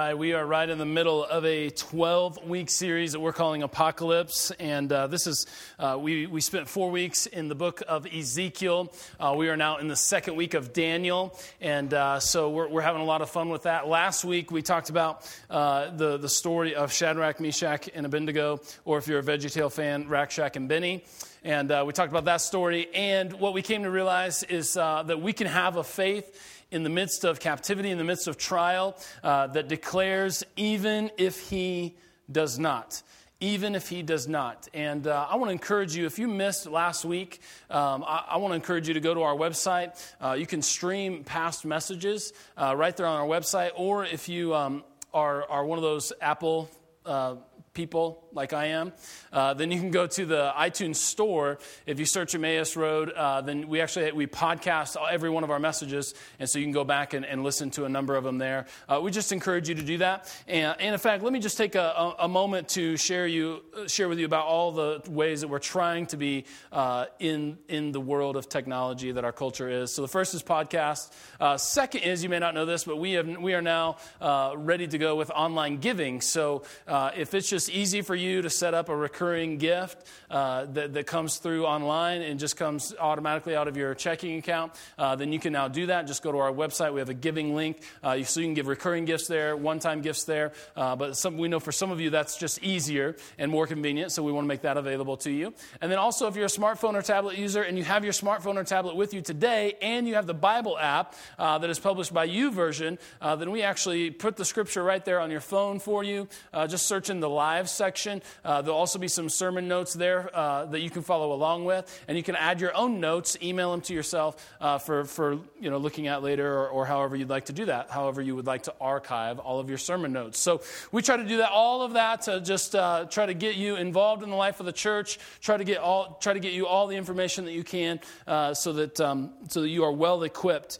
right, we are right in the middle of a 12 week series that we're calling Apocalypse. And uh, this is, uh, we, we spent four weeks in the book of Ezekiel. Uh, we are now in the second week of Daniel. And uh, so we're, we're having a lot of fun with that. Last week we talked about uh, the, the story of Shadrach, Meshach, and Abednego, or if you're a VeggieTale fan, Rack Shack and Benny. And uh, we talked about that story. And what we came to realize is that we can have a faith in the midst of captivity, in the midst of trial, uh, that declares, even if he does not. Even if he does not. And uh, I want to encourage you, if you missed last week, um, I, I, want to encourage you to go to our website. Uh, you can stream past messages uh, right there on our website, or if you um, are, are one of those Apple uh, people like I am, uh, then you can go to the iTunes store. If you search Emmaus Road, uh, then we actually we podcast every one of our messages, and so you can go back and, and listen to a number of them there. Uh, we just encourage you to do that. And, and in fact, let me just take a, a, moment to share you share with you about all the ways that we're trying to be uh, in in the world of technology that our culture is. So the first is podcast. Uh, second is you may not know this, but we have we are now uh, ready to go with online giving. So if it's just easy for you to set up a recurring gift uh, that, that comes through online and just comes automatically out of your checking account, uh, then you can now do that. Just go to our website. We have a giving link. Uh, so you can give recurring gifts there, one time gifts there. Uh, but some, we know for some of you that's just easier and more convenient, so we want to make that available to you. And then also, if you're a smartphone or tablet user and you have your smartphone or tablet with you today and you have the Bible app uh, that is published by YouVersion, uh, then we actually put the scripture right there on your phone for you. just search in the live section. Uh, there'll also be some sermon notes there uh, that you can follow along with, and you can add your own notes, email them to yourself uh, for, for you know, looking at later or, or, however you'd like to do that, however you would like to archive all of your sermon notes. So we try to do that, all of that to just uh, try to get you involved in the life of the church, try to get, all, try to get you all the information that you can uh, so, that, um, so that you are well equipped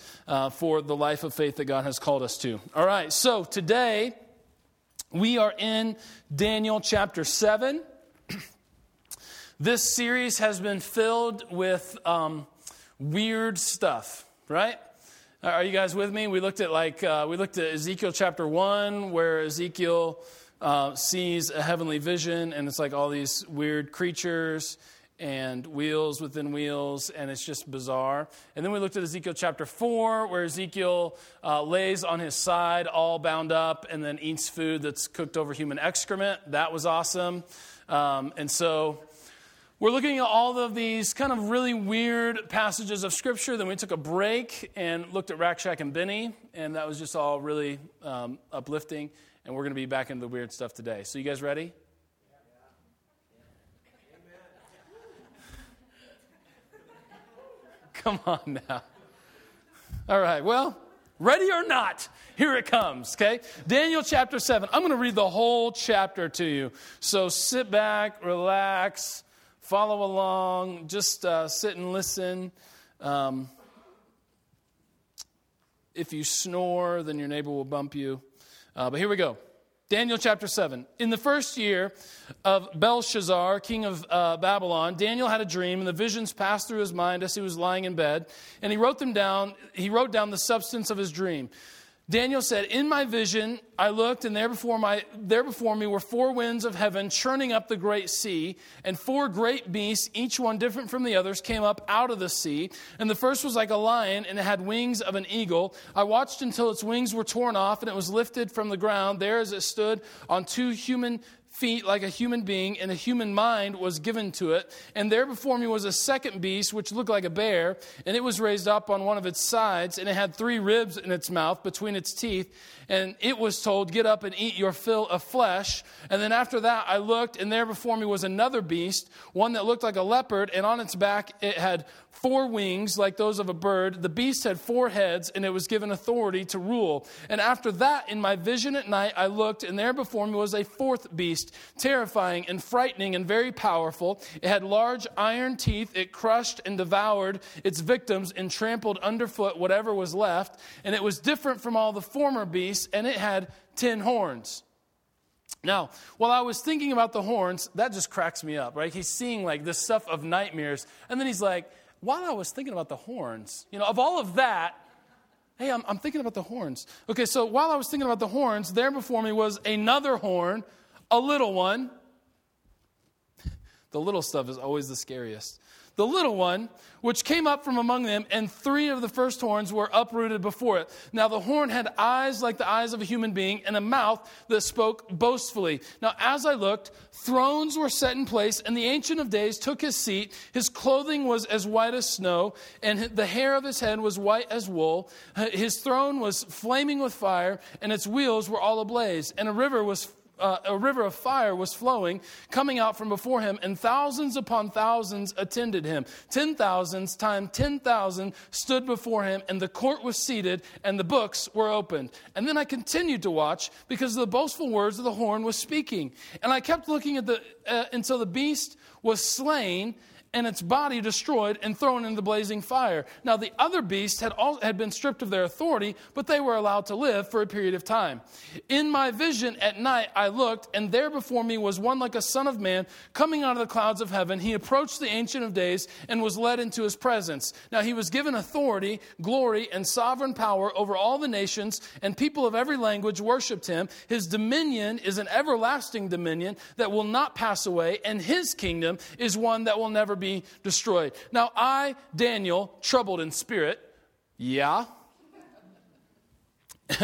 for the life of faith that God has called us to. All right, so today, we are in Daniel chapter 7. this series has been filled with um, weird stuff, right? Are you guys with me? We looked at like uh, we looked at Ezekiel chapter one, where Ezekiel uh, sees a heavenly vision, and it's like all these weird creatures and wheels within wheels, and it's just bizarre. And then we looked at Ezekiel chapter 4, where Ezekiel uh, lays on his side, all bound up, and then eats food that's cooked over human excrement. That was awesome. Um, and so we're looking at all of these kind of really weird passages of Scripture. Then we took a break and looked at Rack Shack and Benny, and that was just all really um, uplifting. And we're going to be back into the weird stuff today. So, you guys ready? Come on now. All right, well, ready or not, here it comes, okay? Daniel chapter 7. I'm going to read the whole chapter to you. So sit back, relax, follow along, just uh, sit and listen. Um, if you snore, then your neighbor will bump you. Uh, but here we go. Daniel chapter 7. In the first year of Belshazzar, king of uh, Babylon, Daniel had a dream, and the visions passed through his mind as he was lying in bed. And he wrote them down. He wrote down the substance of his dream. Daniel said, In my vision, I looked, and there before, my, there before me were four winds of heaven churning up the great sea, and four great beasts, each one different from the others, came up out of the sea. And the first was like a lion, and it had wings of an eagle. I watched until its wings were torn off, and it was lifted from the ground, there as it stood on two human feet like a human being, and a human mind was given to it. And there before me was a second beast, which looked like a bear, and it was raised up on one of its sides, and it had three ribs in its mouth between its teeth. And it was told, Get up and eat your fill of flesh. And then after that, I looked, and there before me was another beast, one that looked like a leopard, and on its back it had four wings like those of a bird. The beast had four heads, and it was given authority to rule. And after that, in my vision at night, I looked, and there before me was a fourth beast, terrifying and frightening and very powerful. It had large iron teeth. It crushed and devoured its victims and trampled underfoot whatever was left. And it was different from all the former beasts, and it had ten horns. Now, while I was thinking about the horns, that just cracks me up, right? He's seeing like this stuff of nightmares, and then he's like, while I was thinking about the horns, you know, of all of that, Hey, I'm, I'm thinking about the horns. Okay, so while I was thinking about the horns, there before me was another horn, a little one. The little stuff is always the scariest the little one, which came up from among them, and three of the first horns were uprooted before it. Now the horn had eyes like the eyes of a human being, and a mouth that spoke boastfully. Now as I looked, thrones were set in place, and the Ancient of Days took his seat. His clothing was as white as snow, and the hair of his head was white as wool. His throne was flaming with fire, and its wheels were all ablaze, and a river was uh, a river of fire was flowing, coming out from before him, and thousands upon thousands attended him. Ten thousands times ten thousand stood before him, and the court was seated, and the books were opened. And then I continued to watch because the boastful words of the horn was speaking. And I kept looking at the uh, until the beast was slain and its body destroyed and thrown into the blazing fire. Now, the other beasts had, all, had been stripped of their authority, but they were allowed to live for a period of time. In my vision at night, I looked, and there before me was one like a son of man coming out of the clouds of heaven. He approached the Ancient of Days and was led into his presence. Now, he was given authority, glory, and sovereign power over all the nations, and people of every language worshiped him. His dominion is an everlasting dominion that will not pass away, and his kingdom is one that will never be destroyed. Now, I, Daniel, troubled in spirit, yeah.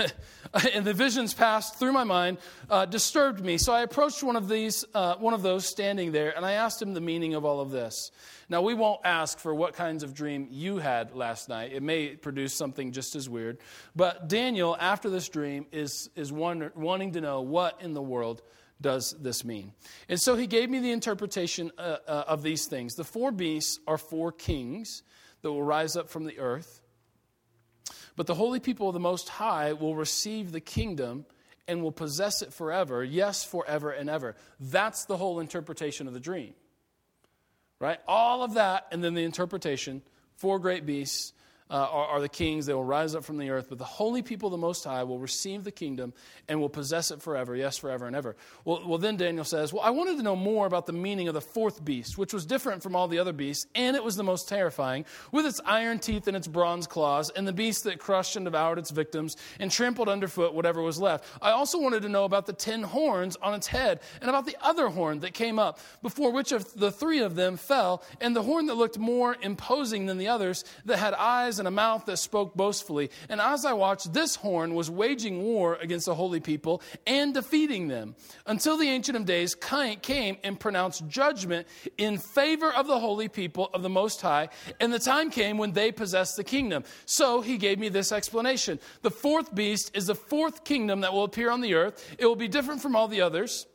and the visions passed through my mind, uh, disturbed me. So I approached one of these, uh, one of those standing there, and I asked him the meaning of all of this. Now we won't ask for what kinds of dream you had last night. It may produce something just as weird. But Daniel, after this dream, is is wonder, wanting to know what in the world does this mean? And so he gave me the interpretation uh, uh, of these things. The four beasts are four kings that will rise up from the earth. But the holy people of the Most High will receive the kingdom and will possess it forever. Yes, forever and ever. That's the whole interpretation of the dream. Right? All of that, and then the interpretation four great beasts uh, are, are, the kings. They will rise up from the earth. But the holy people of the Most High will receive the kingdom and will possess it forever. Yes, forever and ever. Well, well, then Daniel says, Well, I wanted to know more about the meaning of the fourth beast, which was different from all the other beasts, and it was the most terrifying, with its iron teeth and its bronze claws, and the beast that crushed and devoured its victims and trampled underfoot whatever was left. I also wanted to know about the ten horns on its head and about the other horn that came up, before which of the three of them fell, and the horn that looked more imposing than the others, that had eyes and a mouth that spoke boastfully. And as I watched, this horn was waging war against the holy people and defeating them until the Ancient of Days came and pronounced judgment in favor of the holy people of the Most High. And the time came when they possessed the kingdom. So he gave me this explanation. The fourth beast is the fourth kingdom that will appear on the earth. It will be different from all the others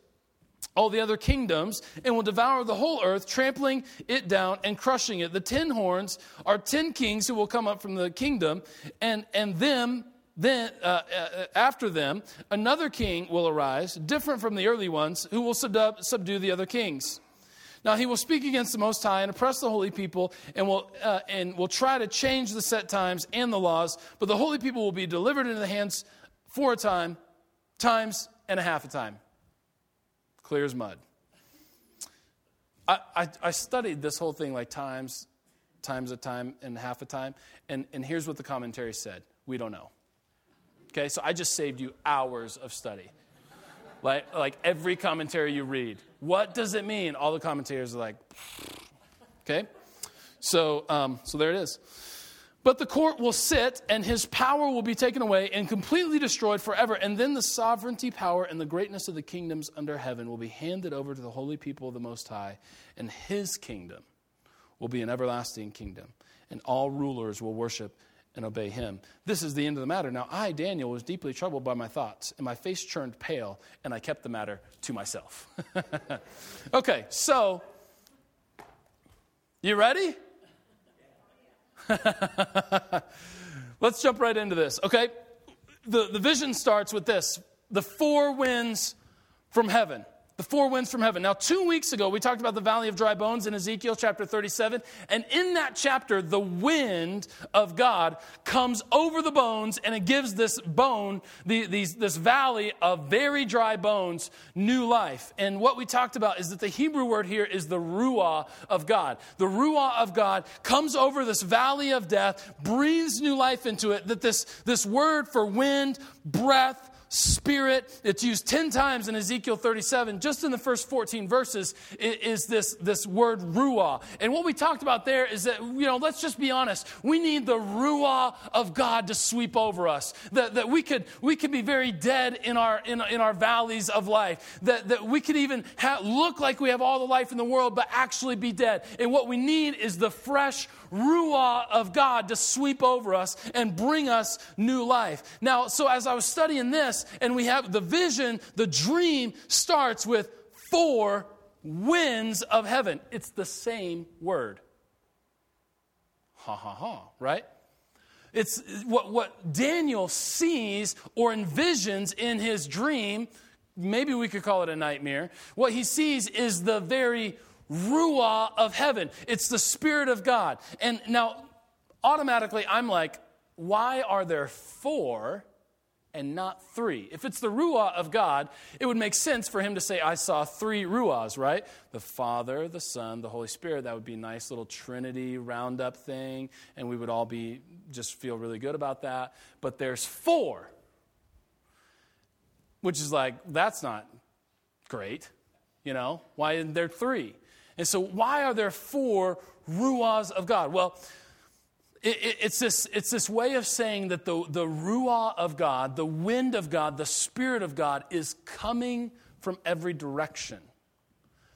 all the other kingdoms and will devour the whole earth, trampling it down and crushing it. The ten horns are ten kings who will come up from the kingdom, and, and them then uh, uh, after them another king will arise different from the early ones who will subdue, subdue the other kings now he will speak against the most high and oppress the holy people and will, uh, and will try to change the set times and the laws but the holy people will be delivered into the hands for a time times and a half a time clear as mud. I, I, I studied this whole thing like times, times a time, and half a time, and, and here's what the commentary said we don't know. Okay, so I just saved you hours of study. Like, like every commentary you read. What does it mean? All the commentators are like, okay? So, um, so there it is. But the court will sit, and his power will be taken away and completely destroyed forever. And then the sovereignty, power, and the greatness of the kingdoms under heaven will be handed over to the holy people of the Most High, and his kingdom will be an everlasting kingdom, and all rulers will worship and obey him. This is the end of the matter. Now, I, Daniel, was deeply troubled by my thoughts, and my face turned pale, and I kept the matter to myself. okay, so, you ready? Let's jump right into this, okay? The, the vision starts with this the four winds from heaven. The four winds from heaven. Now, two weeks ago, we talked about the valley of dry bones in Ezekiel chapter 37. And in that chapter, the wind of God comes over the bones and it gives this bone, the, these, this valley of very dry bones, new life. And what we talked about is that the Hebrew word here is the ruah of God. The ruah of God comes over this valley of death, breathes new life into it. That this, this word for wind, breath, spirit. It's used 10 times in Ezekiel 37. Just in the first 14 verses is this, this word ruah. And what we talked about there is that, you know, let's just be honest. We need the ruah of God to sweep over us. That, that we, could, we could be very dead in our, in, in our valleys of life. That, that we could even look like we have all the life in the world, but actually be dead. And what we need is the fresh ruah of God to sweep over us and bring us new life. Now, so as I was studying this, and we have the vision, the dream starts with four winds of heaven. It's the same word. Ha ha ha, right? It's what, what Daniel sees or envisions in his dream. Maybe we could call it a nightmare. What he sees is the very Ruah of heaven. It's the Spirit of God. And now, automatically, I'm like, why are there four and not three? If it's the Ruah of God, it would make sense for him to say, I saw three Ruahs, right? The Father, the Son, the Holy Spirit. That would be a nice little Trinity roundup thing, and we would all be just feel really good about that. But there's four, which is like, that's not great. You know, why isn't there three? And so, why are there four ruahs of God? Well, it, it, it's, this, it's this way of saying that the, the ruah of God, the wind of God, the Spirit of God is coming from every direction.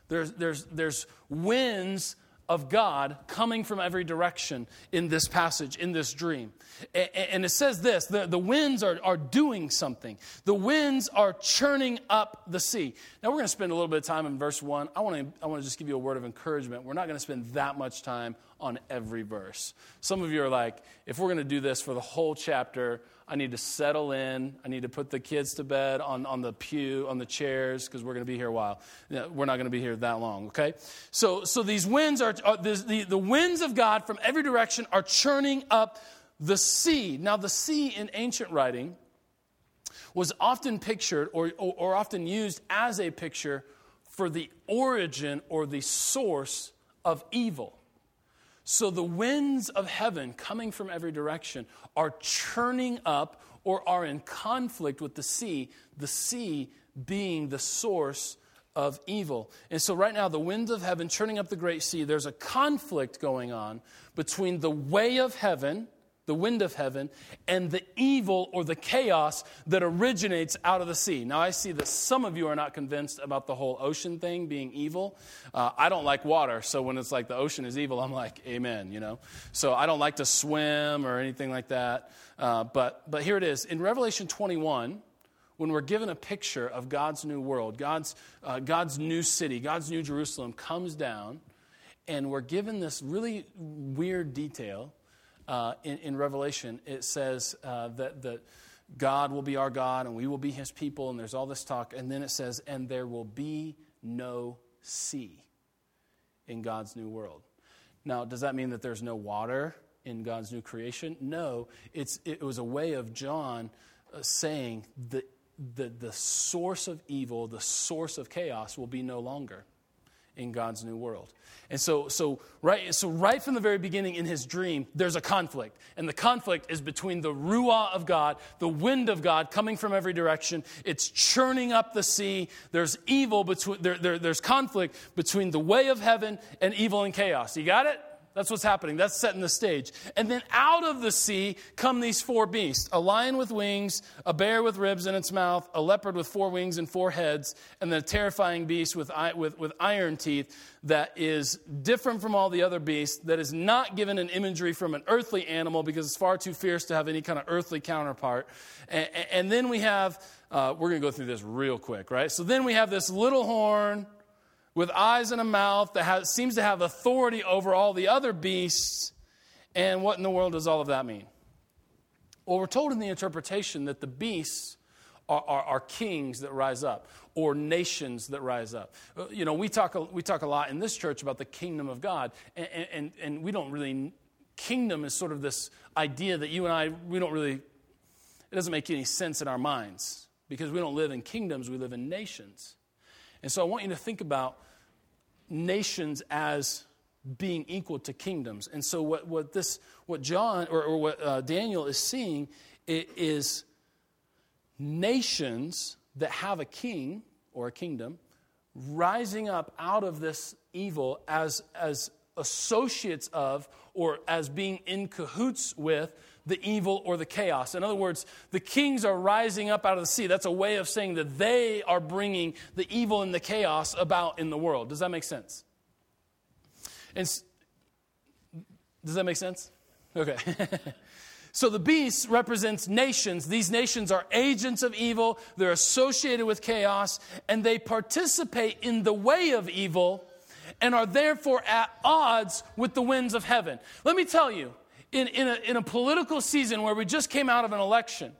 There's, there's, there's winds of God coming from every direction in this passage, in this dream. And it says this the, the winds are, are doing something. The winds are churning up the sea. Now, we're going to spend a little bit of time in verse 1. I want to, I want to just give you a word of encouragement. We're not going to spend that much time on every verse. Some of you are like, if we're going to do this for the whole chapter, I need to settle in. I need to put the kids to bed on, on the pew, on the chairs, because we're going to be here a while. We're not going to be here that long, okay? So, so these winds are, are the, the winds of God from every direction are churning up the sea. Now, the sea in ancient writing was often pictured or, or, or often used as a picture for the origin or the source of evil. So the winds of heaven coming from every direction are churning up or are in conflict with the sea, the sea being the source of evil. And so, right now, the winds of heaven churning up the great sea, there's a conflict going on between the way of heaven the wind of heaven, and the evil or the chaos that originates out of the sea. Now, I see that some of you are not convinced about the whole ocean thing being evil. Uh, I don't like water, so when it's like the ocean is evil, I'm like, amen, you know? So I don't like to swim or anything like that. Uh, but, but here it is. In Revelation 21, when we're given a picture of God's new world, God's, uh, God's new city, God's new Jerusalem comes down, and we're given this really weird detail uh, in, in, Revelation, it says uh, that, that God will be our God and we will be his people, and there's all this talk. And then it says, and there will be no sea in God's new world. Now, does that mean that there's no water in God's new creation? No, it's, it was a way of John uh, saying that the, the source of evil, the source of chaos will be no longer in God's new world. And so, so, right, so right from the very beginning in his dream, there's a conflict. And the conflict is between the Ruah of God, the wind of God coming from every direction. It's churning up the sea. There's evil between, there, there, there's conflict between the way of heaven and evil and chaos. You got it? That's what's happening. That's setting the stage. And then out of the sea come these four beasts a lion with wings, a bear with ribs in its mouth, a leopard with four wings and four heads, and then a terrifying beast with, with, with iron teeth that is different from all the other beasts, that is not given an imagery from an earthly animal because it's far too fierce to have any kind of earthly counterpart. And, and then we have, uh, we're going to go through this real quick, right? So then we have this little horn with eyes and a mouth that has, seems to have authority over all the other beasts. And what in the world does all of that mean? Well, we're told in the interpretation that the beasts are, are, are, kings that rise up or nations that rise up. Uh, you know, we talk, we talk a lot in this church about the kingdom of God, and, and, and we don't really, kingdom is sort of this idea that you and I, we don't really, it doesn't make any sense in our minds because we don't live in kingdoms, we live in nations. And so I want you to think about nations as being equal to kingdoms. And so what, what this, what John or, or what uh, Daniel is seeing is nations that have a king or a kingdom rising up out of this evil as, as associates of or as being in cahoots with the evil or the chaos. In other words, the kings are rising up out of the sea. That's a way of saying that they are bringing the evil and the chaos about in the world. Does that make sense? And does that make sense? Okay. So the beast represents nations. These nations are agents of evil, they're associated with chaos, and they participate in the way of evil and are therefore at odds with the winds of heaven. Let me tell you, in, in, a, in a political season where we just came out of an election,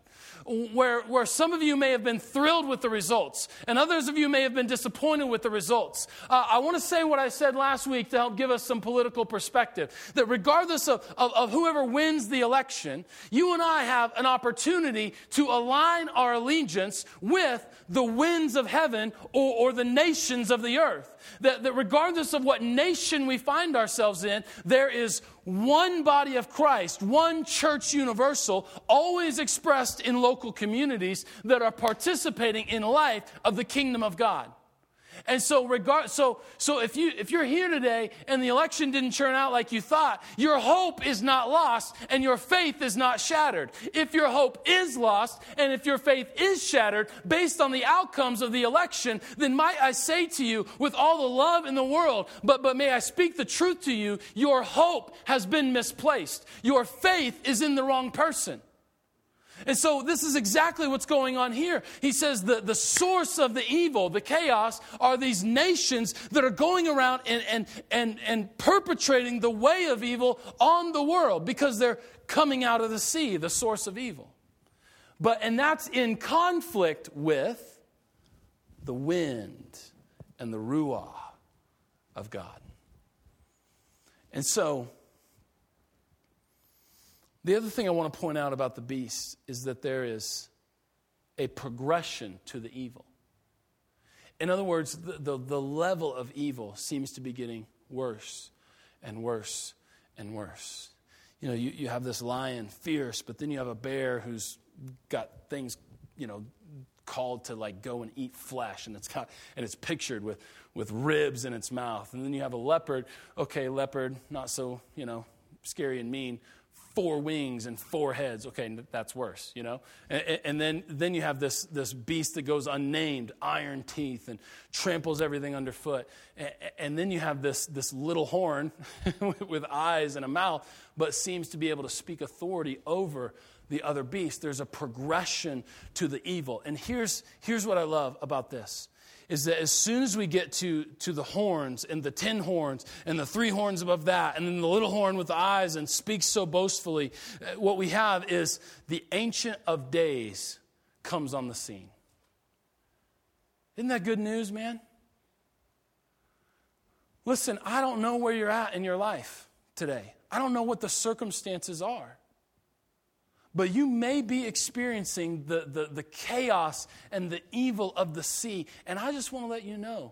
where, where some of you may have been thrilled with the results, and others of you may have been disappointed with the results. Uh, I want to say what I said last week to help give us some political perspective that regardless of, of, of whoever wins the election, you and I have an opportunity to align our allegiance with the winds of heaven or, or the nations of the earth. That, that regardless of what nation we find ourselves in, there is one body of Christ, one church universal, always expressed in local communities that are participating in life of the kingdom of God. And so, regard, so, so if, you, if you're here today and the election didn't turn out like you thought, your hope is not lost and your faith is not shattered. If your hope is lost and if your faith is shattered based on the outcomes of the election, then might I say to you, with all the love in the world, but, but may I speak the truth to you, your hope has been misplaced. Your faith is in the wrong person. And so this is exactly what's going on here. He says the, the source of the evil, the chaos, are these nations that are going around and, and, and, and perpetrating the way of evil on the world because they're coming out of the sea, the source of evil. But, and that's in conflict with the wind and the ruah of God. And so, the other thing I want to point out about the beast is that there is a progression to the evil. In other words, the, the, the, level of evil seems to be getting worse and worse and worse. You know, you, you have this lion, fierce, but then you have a bear who's got things, you know, called to like go and eat flesh and it's got and it's pictured with with ribs in its mouth and then you have a leopard okay leopard not so you know scary and mean four wings and four heads. Okay, that's worse, you know? And, and, then, then you have this, this beast that goes unnamed, iron teeth, and tramples everything underfoot. And, and then you have this, this little horn with eyes and a mouth, but seems to be able to speak authority over the other beast. There's a progression to the evil. And here's, here's what I love about this is that as soon as we get to, to the horns and the ten horns and the three horns above that, and then the little horn with the eyes and speaks so boastfully, uh, what we have is the Ancient of Days comes on the scene. Isn't that good news, man? Listen, I don't know where you're at in your life today. I don't know what the circumstances are but you may be experiencing the, the, the, chaos and the evil of the sea. And I just want to let you know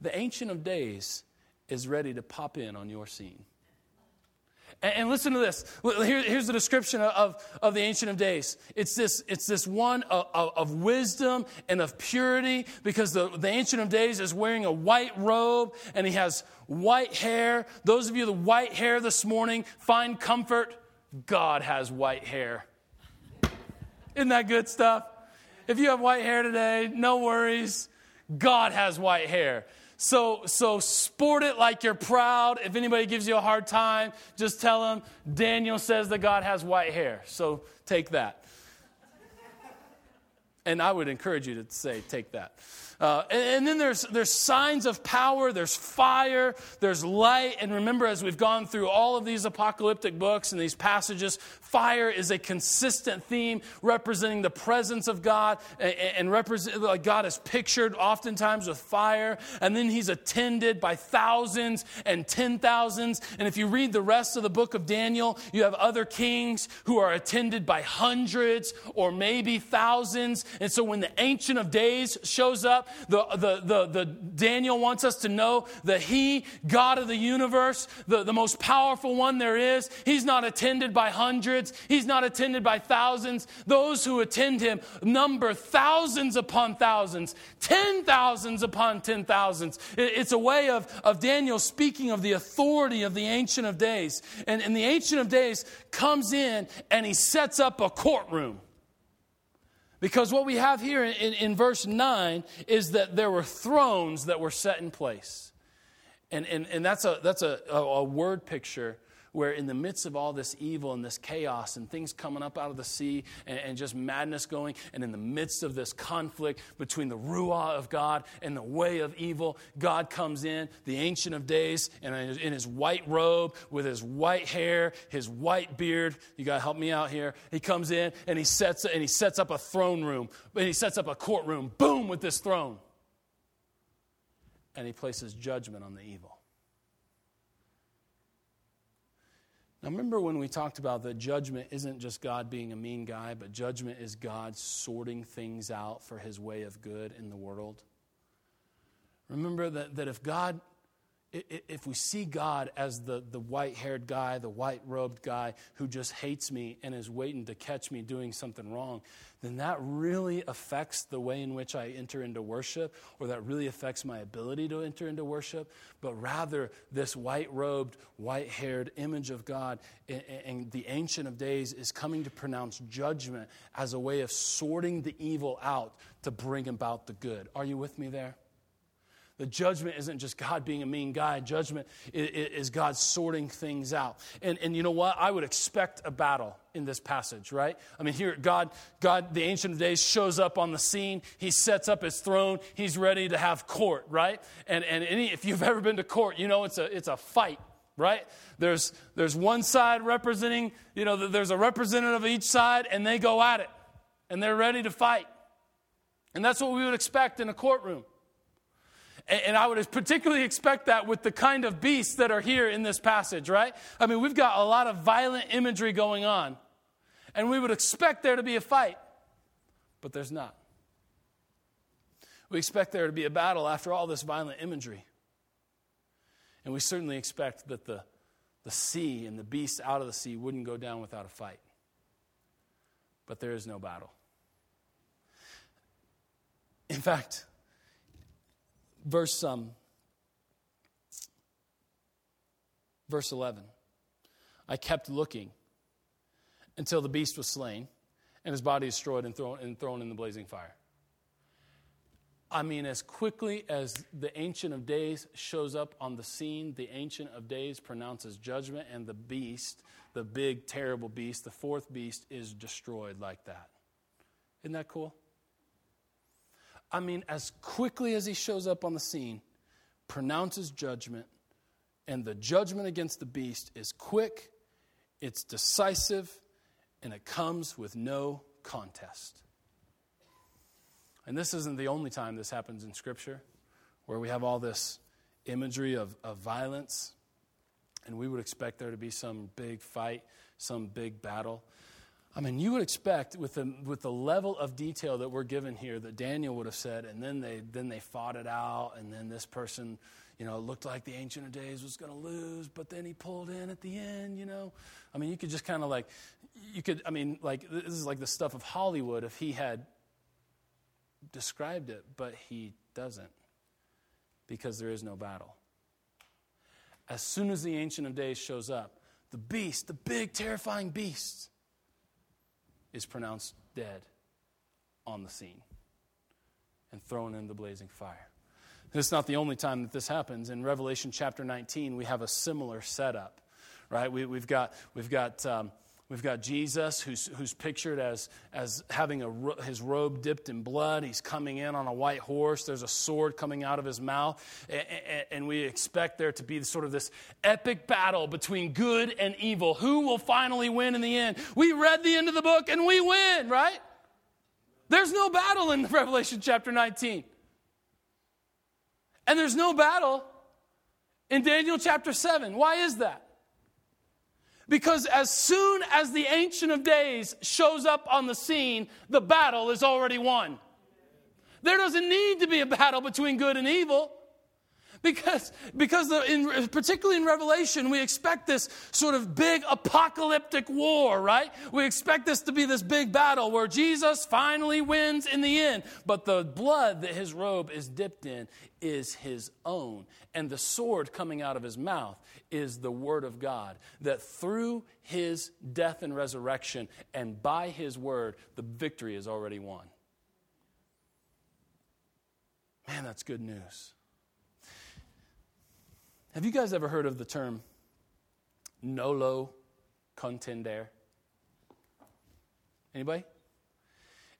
the Ancient of Days is ready to pop in on your scene. And, and listen to this. Here, here's the description of, of the Ancient of Days it's this, it's this one of, of, of wisdom and of purity because the, the Ancient of Days is wearing a white robe and he has white hair. Those of you with white hair this morning, find comfort God has white hair. Isn't that good stuff? If you have white hair today, no worries. God has white hair. So, so sport it like you're proud. If anybody gives you a hard time, just tell them Daniel says that God has white hair. So take that. And I would encourage you to say, take that. Uh, and, and, then there's, there's signs of power, there's fire, there's light. And remember, as we've gone through all of these apocalyptic books and these passages, fire is a consistent theme representing the presence of God. And, and represent, like God is pictured oftentimes with fire. And then he's attended by thousands and ten thousands. And if you read the rest of the book of Daniel, you have other kings who are attended by hundreds or maybe thousands. And so when the Ancient of Days shows up, the, the, the, the Daniel wants us to know that he, God of the universe, the, the most powerful one there is, he's not attended by hundreds, he's not attended by thousands. Those who attend him number thousands upon thousands, ten thousands upon ten thousands. It's a way of, of Daniel speaking of the authority of the Ancient of Days. And, and the Ancient of Days comes in and he sets up a courtroom. Because what we have here in, in, verse 9 is that there were thrones that were set in place. And, and, and that's, a, that's a, a, a word picture where in the midst of all this evil and this chaos and things coming up out of the sea and, and, just madness going, and in the midst of this conflict between the Ruah of God and the way of evil, God comes in, the Ancient of Days, and in his white robe with his white hair, his white beard. You got to help me out here. He comes in and he sets and he sets up a throne room, and he sets up a courtroom. Boom with this throne, and he places judgment on the evil. Now, remember when we talked about that judgment isn't just God being a mean guy, but judgment is God sorting things out for his way of good in the world? Remember that, that if God if we see God as the, the white haired guy, the white robed guy who just hates me and is waiting to catch me doing something wrong, then that really affects the way in which I enter into worship, or that really affects my ability to enter into worship. But rather, this white robed, white haired image of God and the Ancient of Days is coming to pronounce judgment as a way of sorting the evil out to bring about the good. Are you with me there? The judgment isn't just God being a mean guy. Judgment is God sorting things out. And, and you know what? I would expect a battle in this passage, right? I mean, here, God, God, the Ancient of Days, shows up on the scene. He sets up his throne. He's ready to have court, right? And, and any, if you've ever been to court, you know it's a, it's a fight, right? There's, there's one side representing, you know, there's a representative of each side, and they go at it, and they're ready to fight. And that's what we would expect in a courtroom. And I would particularly expect that with the kind of beasts that are here in this passage, right? I mean, we've got a lot of violent imagery going on. And we would expect there to be a fight, but there's not. We expect there to be a battle after all this violent imagery. And we certainly expect that the, the sea and the beasts out of the sea wouldn't go down without a fight. But there is no battle. In fact, verse um, verse 11 i kept looking until the beast was slain and his body destroyed and thrown, and thrown in the blazing fire. I mean as quickly as the ancient of days shows up on the scene the ancient of days pronounces judgment and the beast the big terrible beast the fourth beast is destroyed like that. Isn't that cool I mean, as quickly as he shows up on the scene, pronounces judgment, and the judgment against the beast is quick, it's decisive, and it comes with no contest. And this isn't the only time this happens in Scripture, where we have all this imagery of, of violence, and we would expect there to be some big fight, some big battle. I mean, you would expect with the, with the level of detail that we're given here that Daniel would have said, and then they, then they fought it out, and then this person, you know, looked like the Ancient of Days was going to lose, but then he pulled in at the end, you know. I mean, you could just kind of like, you could, I mean, like, this is like the stuff of Hollywood if he had described it, but he doesn't because there is no battle. As soon as the Ancient of Days shows up, the beast, the big, terrifying beast, is pronounced dead on the scene and thrown in the blazing fire. This is not the only time that this happens. In Revelation chapter 19, we have a similar setup, right? We, have got, we've got um, We've got Jesus, who's, who's pictured as, as having a, his robe dipped in blood. He's coming in on a white horse. There's a sword coming out of his mouth. And, we expect there to be sort of this epic battle between good and evil. Who will finally win in the end? We read the end of the book and we win, right? There's no battle in Revelation chapter 19. And there's no battle in Daniel chapter 7. Why is that? Because as soon as the Ancient of Days shows up on the scene, the battle is already won. There doesn't need to be a battle between good and evil. Because, because the, in, particularly in Revelation, we expect this sort of big apocalyptic war, right? We expect this to be this big battle where Jesus finally wins in the end. But the blood that his robe is dipped in is his own. And the sword coming out of his mouth is the word of God. That through his death and resurrection and by his word, the victory is already won. Man, that's good news. Have you guys ever heard of the term nolo contendere? Anybody?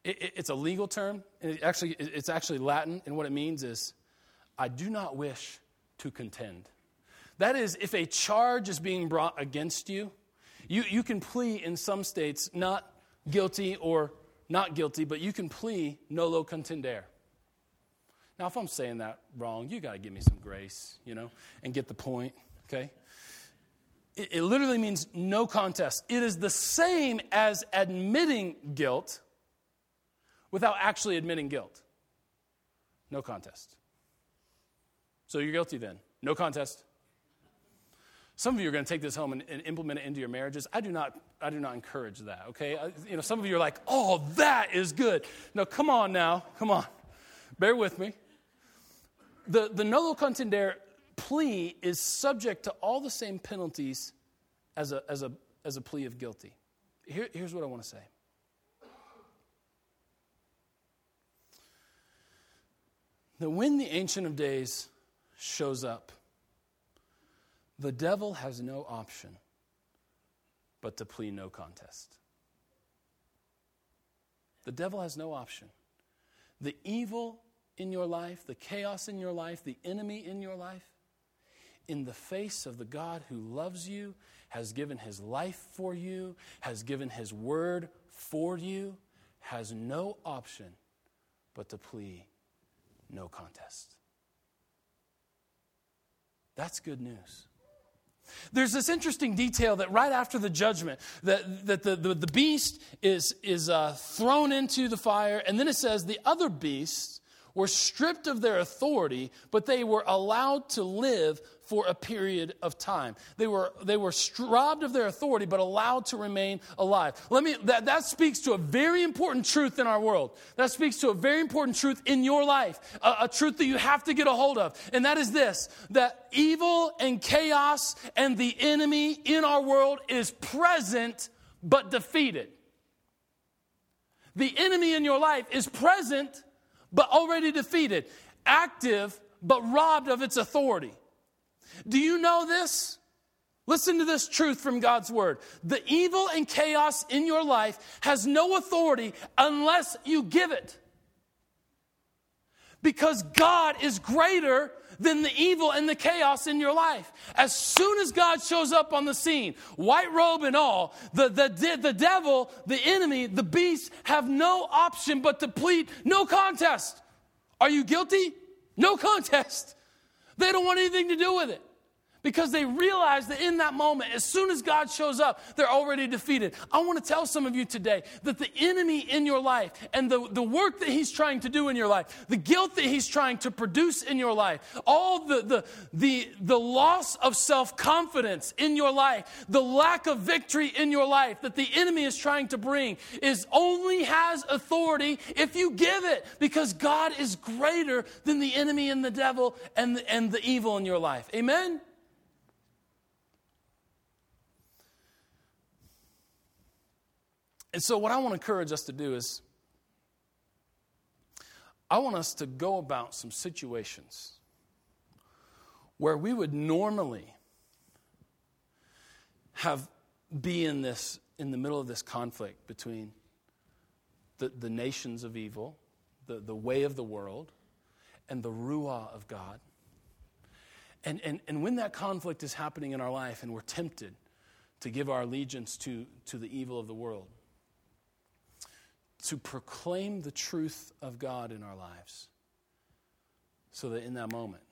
It, it, it's a legal term. And it actually, it's actually Latin, and what it means is, I do not wish to contend. That is, if a charge is being brought against you, you, you can plea in some states not guilty or not guilty, but you can plea nolo contendere. Now, if I'm saying that wrong, you got to give me some grace, you know, and get the point, okay? It, it literally means no contest. It is the same as admitting guilt without actually admitting guilt. No contest. So you're guilty then. No contest. Some of you are going to take this home and, and, implement it into your marriages. I do not, I do not encourage that, okay? I, you know, some of you are like, oh, that is good. No, come on now. Come on. Bear with me. The, the nolo contendere plea is subject to all the same penalties as a, as a, as a plea of guilty. Here, here's what I want to say. That when the Ancient of Days shows up, the devil has no option but to plea no contest. The devil has no option. The evil in your life, the chaos in your life, the enemy in your life, in the face of the God who loves you, has given his life for you, has given his word for you, has no option but to plea no contest. That's good news. There's this interesting detail that right after the judgment, that, that the, the, the beast is, is uh, thrown into the fire, and then it says the other beasts were stripped of their authority, but they were allowed to live for a period of time. They were, they were robbed of their authority, but allowed to remain alive. Let me, that, that speaks to a very important truth in our world. That speaks to a very important truth in your life, a, a truth that you have to get a hold of. And that is this that evil and chaos and the enemy in our world is present but defeated. The enemy in your life is present but already defeated, active, but robbed of its authority. Do you know this? Listen to this truth from God's word. The evil and chaos in your life has no authority unless you give it. Because God is greater than the evil and the chaos in your life. As soon as God shows up on the scene, white robe and all, the, the, the devil, the enemy, the beast have no option but to plead no contest. Are you guilty? No contest. They don't want anything to do with it because they realize that in that moment, as soon as God shows up, they're already defeated. I want to tell some of you today that the enemy in your life and the, the work that he's trying to do in your life, the guilt that he's trying to produce in your life, all the, the, the, the loss of self confidence in your life, the lack of victory in your life that the enemy is trying to bring is only has authority if you give it because God is greater than the enemy and the devil and and the evil in your life. Amen? And so, what I want to encourage us to do is, I want us to go about some situations where we would normally have be in this in the middle of this conflict between the, the nations of evil, the, the way of the world, and the Ruah of God. And, and, and when that conflict is happening in our life and we're tempted to give our allegiance to, to the evil of the world, to proclaim the truth of God in our lives, so that in that moment,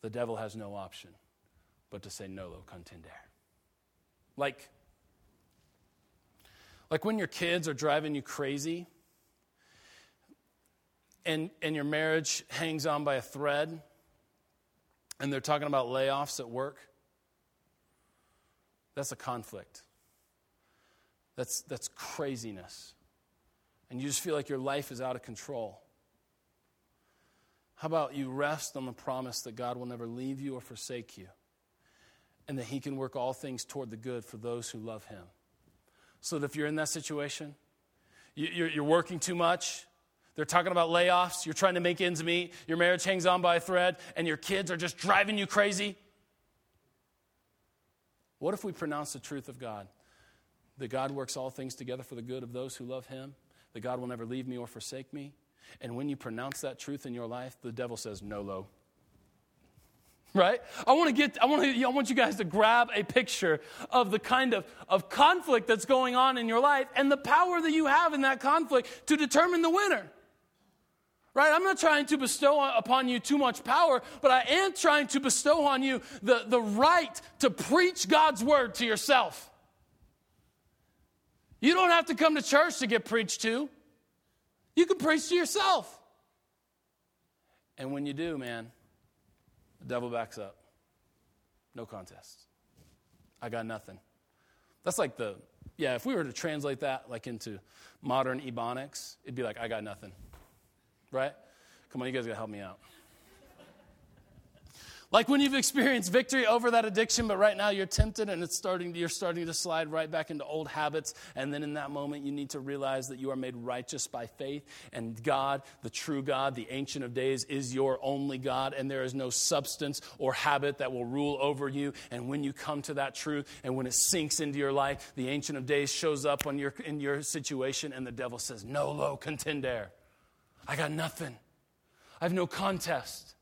the devil has no option but to say, Nolo contendere. Like, like when your kids are driving you crazy and, and your marriage hangs on by a thread and they're talking about layoffs at work, that's a conflict. That's, that's craziness. And you just feel like your life is out of control. How about you rest on the promise that God will never leave you or forsake you, and that He can work all things toward the good for those who love Him? So that if you're in that situation, you're working too much, they're talking about layoffs, you're trying to make ends meet, your marriage hangs on by a thread, and your kids are just driving you crazy. What if we pronounce the truth of God? That God works all things together for the good of those who love Him, that God will never leave me or forsake me. And when you pronounce that truth in your life, the devil says, No, low right? I want to get, I want to, I want you guys to grab a picture of the kind of, of conflict that's going on in your life and the power that you have in that conflict to determine the winner. Right? I'm not trying to bestow upon you too much power, but I am trying to bestow on you the, the right to preach God's word to yourself. You don't have to come to church to get preached to. You can preach to yourself. And when you do, man, the devil backs up. No contest. I got nothing. That's like the, yeah, if we were to translate that like into modern Ebonics, it'd be like, I got nothing. Right? Come on, you guys gotta help me out. Like when you've experienced victory over that addiction, but right now you're tempted and it's starting, you're starting to slide right back into old habits. And then in that moment, you need to realize that you are made righteous by faith. And God, the true God, the Ancient of Days, is your only God. And there is no substance or habit that will rule over you. And when you come to that truth and when it sinks into your life, the Ancient of Days shows up on your, in your situation and the devil says, Nolo contendere. I got nothing. I have no contest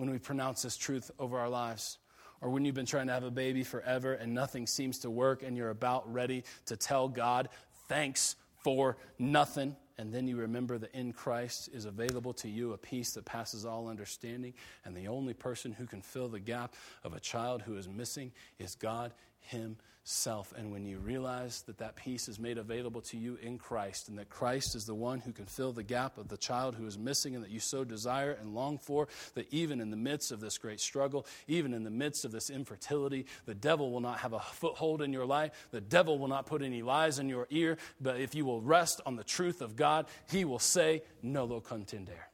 when we pronounce this truth over our lives. Or when you've been trying to have a baby forever and nothing seems to work and you're about ready to tell God, thanks for nothing. And then you remember that in Christ is available to you a peace that passes all understanding. And the only person who can fill the gap of a child who is missing is God Himself self. And when you realize that that peace is made available to you in Christ, and that Christ is the one who can fill the gap of the child who is missing and that you so desire and long for, that even in the midst of this great struggle, even in the midst of this infertility, the devil will not have a foothold in your life. The devil will not put any lies in your ear. But if you will rest on the truth of God, he will say, Nolo contendere.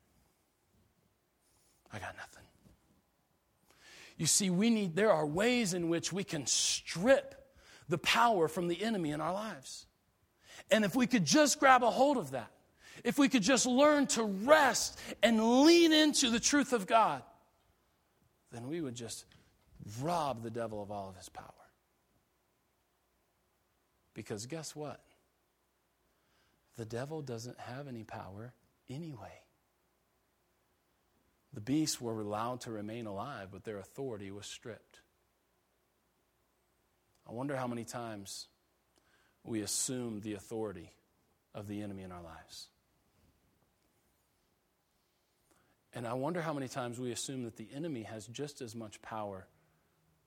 I got nothing. You see, we need, there are ways in which we can strip the power from the enemy in our lives. And if we could just grab a hold of that, if we could just learn to rest and lean into the truth of God, then we would just rob the devil of all of his power. Because guess what? The devil doesn't have any power anyway. The beasts were allowed to remain alive, but their authority was stripped. I wonder how many times we assume the authority of the enemy in our lives. And I wonder how many times we assume that the enemy has just as much power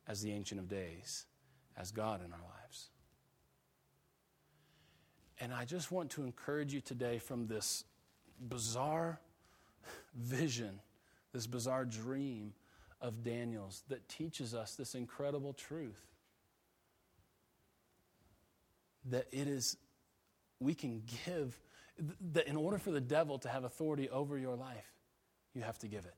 as the Ancient of Days, as God in our lives. And I just want to encourage you today from this bizarre vision, this bizarre dream of Daniel's that teaches us this incredible truth that it is, we can give, that in order for the devil to have authority over your life, you have to give it.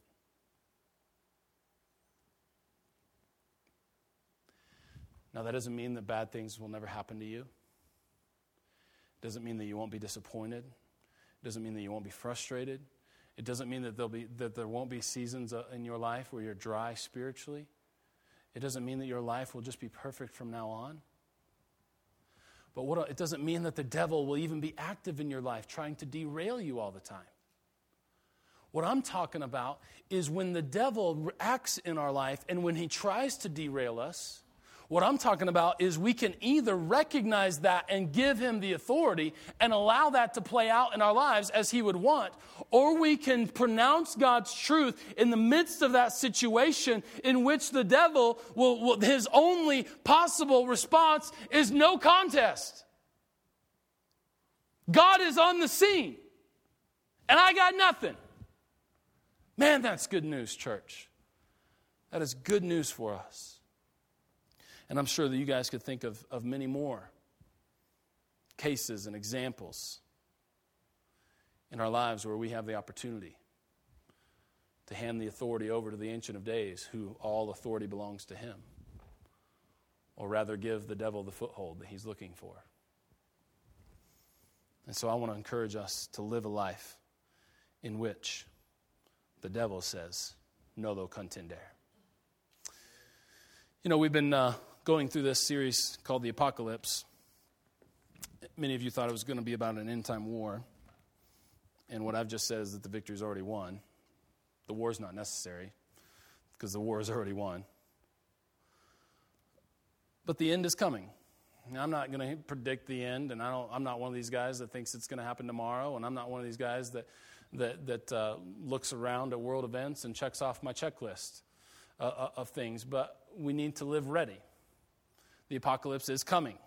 Now, that doesn't mean that bad things will never happen to you. It doesn't mean that you won't be disappointed. It doesn't mean that you won't be frustrated. It doesn't mean that, there'll be, that there won't be seasons uh, in your life where you're dry spiritually. It doesn't mean that your life will just be perfect from now on. But what, it doesn't mean that the devil will even be active in your life trying to derail you all the time. What I'm talking about is when the devil acts in our life and when he tries to derail us, what I'm talking about is we can either recognize that and give him the authority and allow that to play out in our lives as he would want, or we can pronounce God's truth in the midst of that situation in which the devil will, will his only possible response is no contest. God is on the scene, and I got nothing. Man, that's good news, church. That is good news for us. And I'm sure that you guys could think of, of many more cases and examples in our lives where we have the opportunity to hand the authority over to the Ancient of Days, who all authority belongs to him, or rather give the devil the foothold that he's looking for. And so I want to encourage us to live a life in which the devil says, no lo contender. You know, we've been uh, going through this series called The Apocalypse. Many of you thought it was going to be about an end time war. And what I've just said is that the victory's already won. The war is not necessary because the war is already won. But the end is coming. Now, I'm not going to predict the end, and I don't, I'm not one of these guys that thinks it's going to happen tomorrow, and I'm not one of these guys that, that, that uh, looks around at world events and checks off my checklist uh, uh of things. But we need to live ready the apocalypse is coming.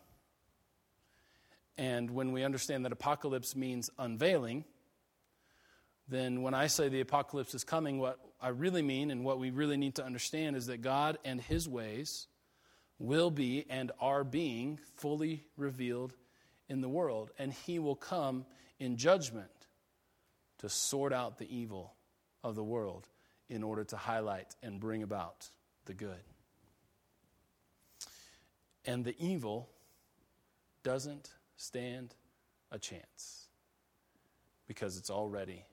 And when we understand that apocalypse means unveiling, then when I say the apocalypse is coming, what I really mean and what we really need to understand is that God and His ways will be and are being fully revealed in the world. And He will come in judgment to sort out the evil of the world in order to highlight and bring about the good. And the evil doesn't stand a chance because it's already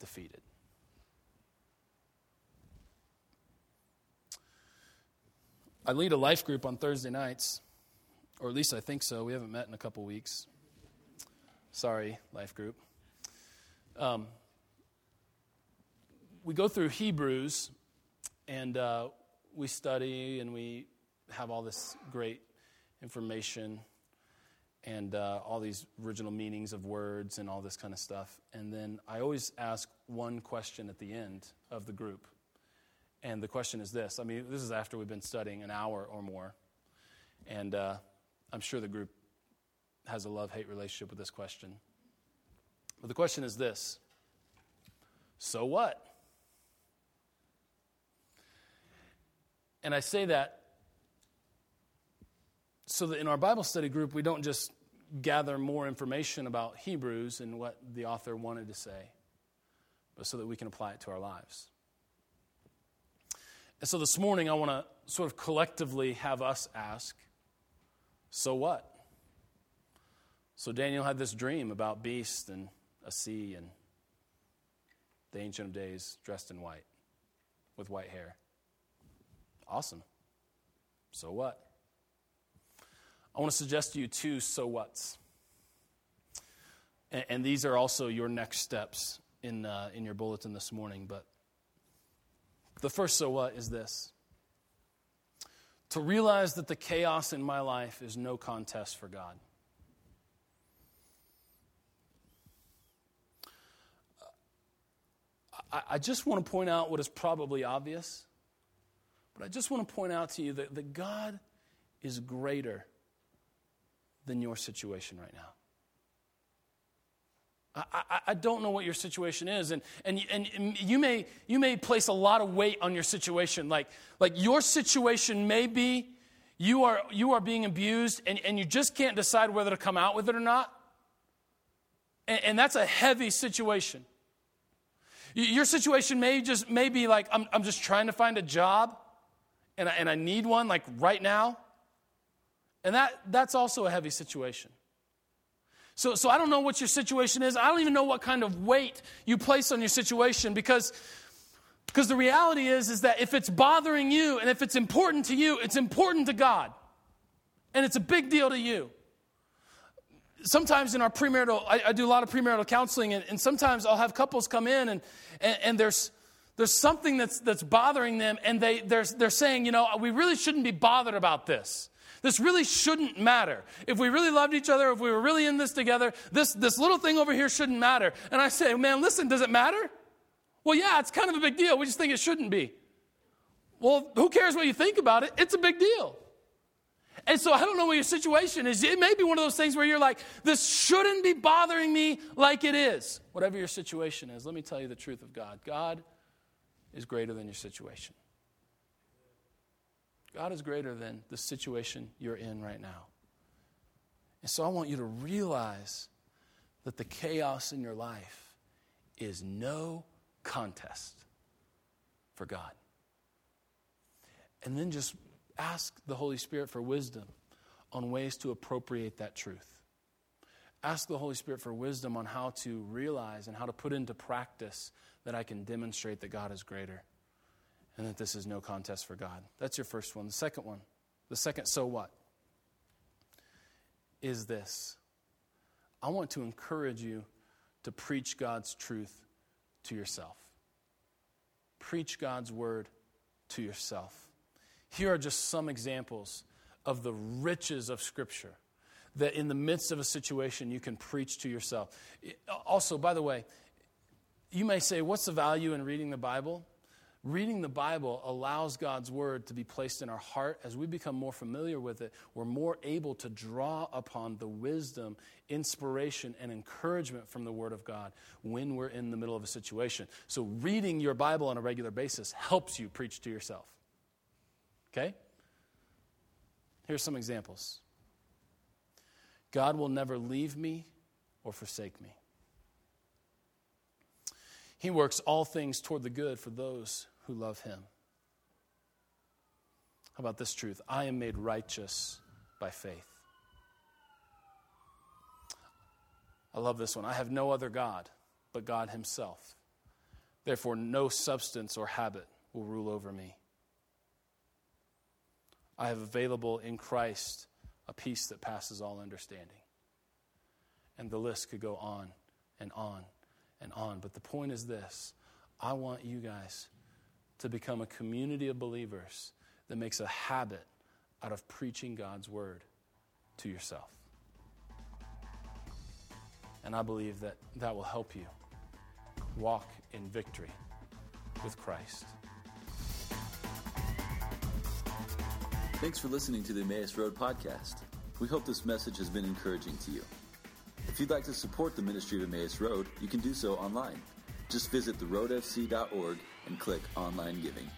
defeated. I lead a life group on Thursday nights, or at least I think so. We haven't met in a couple weeks. Sorry, life group. Um, we go through Hebrews and uh, we study and we have all this great information and uh, all these original meanings of words and all this kind of stuff. And then I always ask one question at the end of the group. And the question is this I mean, this is after we've been studying an hour or more. And uh, I'm sure the group has a love hate relationship with this question. But the question is this So what? And I say that so that in our Bible study group, we don't just gather more information about Hebrews and what the author wanted to say, but so that we can apply it to our lives. And so this morning, I want to sort of collectively have us ask so what? So Daniel had this dream about beasts and a sea and the Ancient of Days dressed in white with white hair. Awesome. So what? I want to suggest to you two so what's. And, and these are also your next steps in, uh, in your bulletin this morning. But the first so what is this to realize that the chaos in my life is no contest for God. I, just want to point out what is probably obvious, but I just want to point out to you that, that God is greater than your situation right now. I, I, don't know what your situation is, and, and, and you, may, you may place a lot of weight on your situation. Like, like your situation may be you are, you are being abused, and, and you just can't decide whether to come out with it or not. And, and that's a heavy situation. Your situation may just may be like, I'm, I'm just trying to find a job, and I, and I need one like right now. And that, that's also a heavy situation. So, so I don't know what your situation is. I don't even know what kind of weight you place on your situation because, because the reality is, is that if it's bothering you and if it's important to you, it's important to God. And it's a big deal to you. sometimes in our premarital, I, I, do a lot of premarital counseling, and, and sometimes I'll have couples come in and, and, and, there's, there's something that's, that's bothering them, and they, they're, they're saying, you know, we really shouldn't be bothered about this. This really shouldn't matter. If we really loved each other, if we were really in this together, this, this little thing over here shouldn't matter. And I say, man, listen, does it matter? Well, yeah, it's kind of a big deal. We just think it shouldn't be. Well, who cares what you think about it? It's a big deal. And so I don't know what your situation is. It may be one of those things where you're like, this shouldn't be bothering me like it is. Whatever your situation is, let me tell you the truth of God. God is greater than your situation. God is greater than the situation you're in right now. And so I want you to realize that the chaos in your life is no contest for God. And then just ask the Holy Spirit for wisdom on ways to appropriate that truth. Ask the Holy Spirit for wisdom on how to realize and how to put into practice that I can demonstrate that God is greater and that this is no contest for God. That's your first one. The second one, the second so what, is this I want to encourage you to preach God's truth to yourself. Preach God's word to yourself. Here are just some examples of the riches of Scripture that in the midst of a situation you can preach to yourself. Also, by the way, you may say, What's the value in reading the Bible? Reading the Bible allows God's Word to be placed in our heart. As we become more familiar with it, we're more able to draw upon the wisdom, inspiration, and encouragement from the Word of God when we're in the middle of a situation. So, reading your Bible on a regular basis helps you preach to yourself. Okay? Here's some examples God will never leave me or forsake me. He works all things toward the good for those who love him. How about this truth? I am made righteous by faith. I love this one. I have no other God but God Himself. Therefore, no substance or habit will rule over me. I have available in Christ a peace that passes all understanding. And the list could go on and on and on. But the point is this I want you guys to become a community of believers that makes a habit out of preaching God's word to yourself. And I believe that that will help you walk in victory with Christ. Thanks for listening to the Emmaus Road podcast. We hope this message has been encouraging to you. If you'd like to support the ministry of Emmaus Road, you can do so online. Just visit theroadfc.org and click Online Giving.